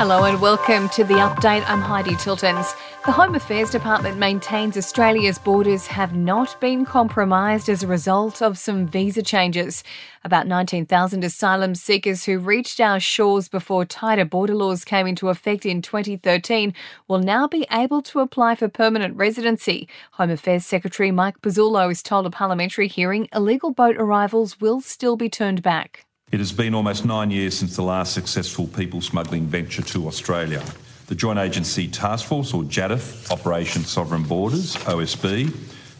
Hello and welcome to the update. I'm Heidi Tiltons. The Home Affairs Department maintains Australia's borders have not been compromised as a result of some visa changes. About 19,000 asylum seekers who reached our shores before tighter border laws came into effect in 2013 will now be able to apply for permanent residency. Home Affairs Secretary Mike Pezzullo has told a parliamentary hearing illegal boat arrivals will still be turned back. It has been almost nine years since the last successful people smuggling venture to Australia. The Joint Agency Task Force, or JATF, Operation Sovereign Borders, OSB,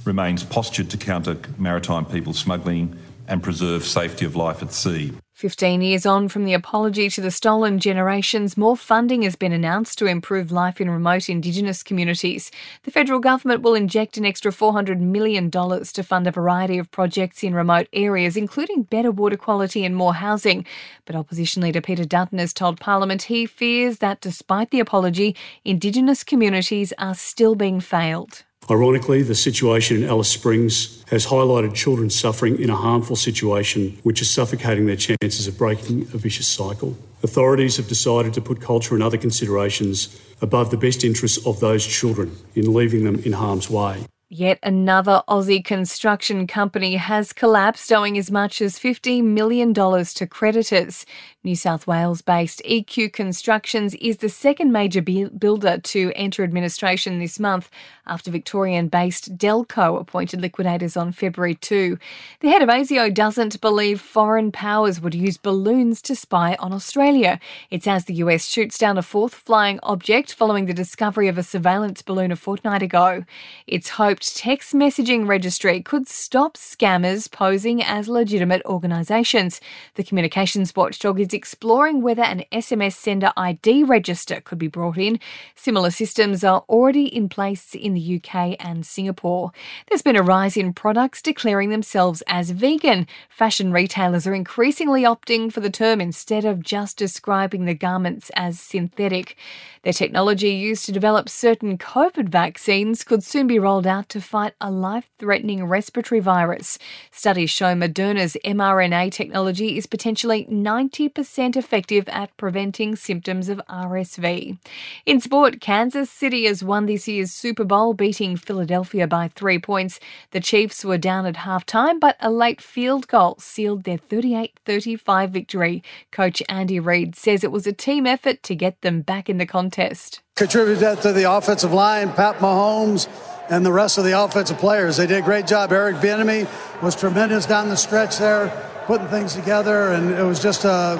remains postured to counter maritime people smuggling and preserve safety of life at sea. 15 years on from the apology to the stolen generations, more funding has been announced to improve life in remote Indigenous communities. The federal government will inject an extra $400 million to fund a variety of projects in remote areas, including better water quality and more housing. But opposition leader Peter Dutton has told Parliament he fears that despite the apology, Indigenous communities are still being failed. Ironically, the situation in Alice Springs has highlighted children suffering in a harmful situation which is suffocating their chances of breaking a vicious cycle. Authorities have decided to put culture and other considerations above the best interests of those children in leaving them in harm's way. Yet another Aussie construction company has collapsed, owing as much as $50 million to creditors. New South Wales based EQ Constructions is the second major builder to enter administration this month after Victorian based Delco appointed liquidators on February 2. The head of ASIO doesn't believe foreign powers would use balloons to spy on Australia. It's as the US shoots down a fourth flying object following the discovery of a surveillance balloon a fortnight ago. It's hoped text messaging registry could stop scammers posing as legitimate organisations. The communications watchdog is is exploring whether an SMS sender ID register could be brought in. Similar systems are already in place in the UK and Singapore. There's been a rise in products declaring themselves as vegan. Fashion retailers are increasingly opting for the term instead of just describing the garments as synthetic. Their technology used to develop certain COVID vaccines could soon be rolled out to fight a life threatening respiratory virus. Studies show Moderna's mRNA technology is potentially 90% percent effective at preventing symptoms of RSV. In sport, Kansas City has won this year's Super Bowl, beating Philadelphia by three points. The Chiefs were down at halftime, but a late field goal sealed their 38 35 victory. Coach Andy Reid says it was a team effort to get them back in the contest. Contributed that to the offensive line, Pat Mahomes and the rest of the offensive players. They did a great job. Eric Bieniemy was tremendous down the stretch there putting things together, and it was just uh,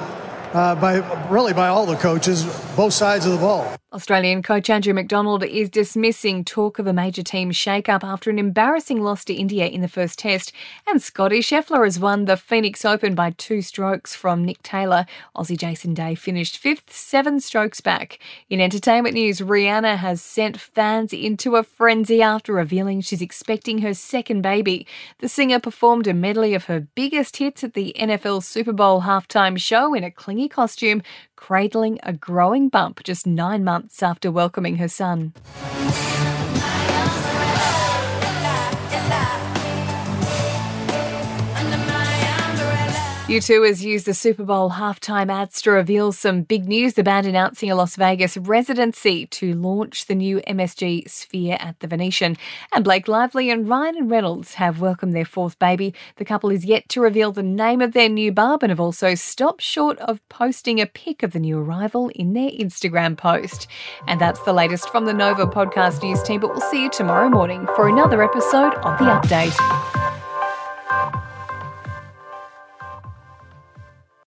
uh, by really by all the coaches, both sides of the ball. Australian coach Andrew McDonald is dismissing talk of a major team shake-up after an embarrassing loss to India in the first test. And Scottie Scheffler has won the Phoenix Open by two strokes from Nick Taylor. Aussie Jason Day finished fifth, seven strokes back. In entertainment news, Rihanna has sent fans into a frenzy after revealing she's expecting her second baby. The singer performed a medley of her biggest hits at the NFL Super Bowl halftime show in a clingy costume, cradling a growing bump just nine months after welcoming her son. U2 has used the Super Bowl halftime ads to reveal some big news. The band announcing a Las Vegas residency to launch the new MSG Sphere at the Venetian. And Blake Lively and Ryan Reynolds have welcomed their fourth baby. The couple is yet to reveal the name of their new bub and have also stopped short of posting a pic of the new arrival in their Instagram post. And that's the latest from the Nova podcast news team, but we'll see you tomorrow morning for another episode of The Update.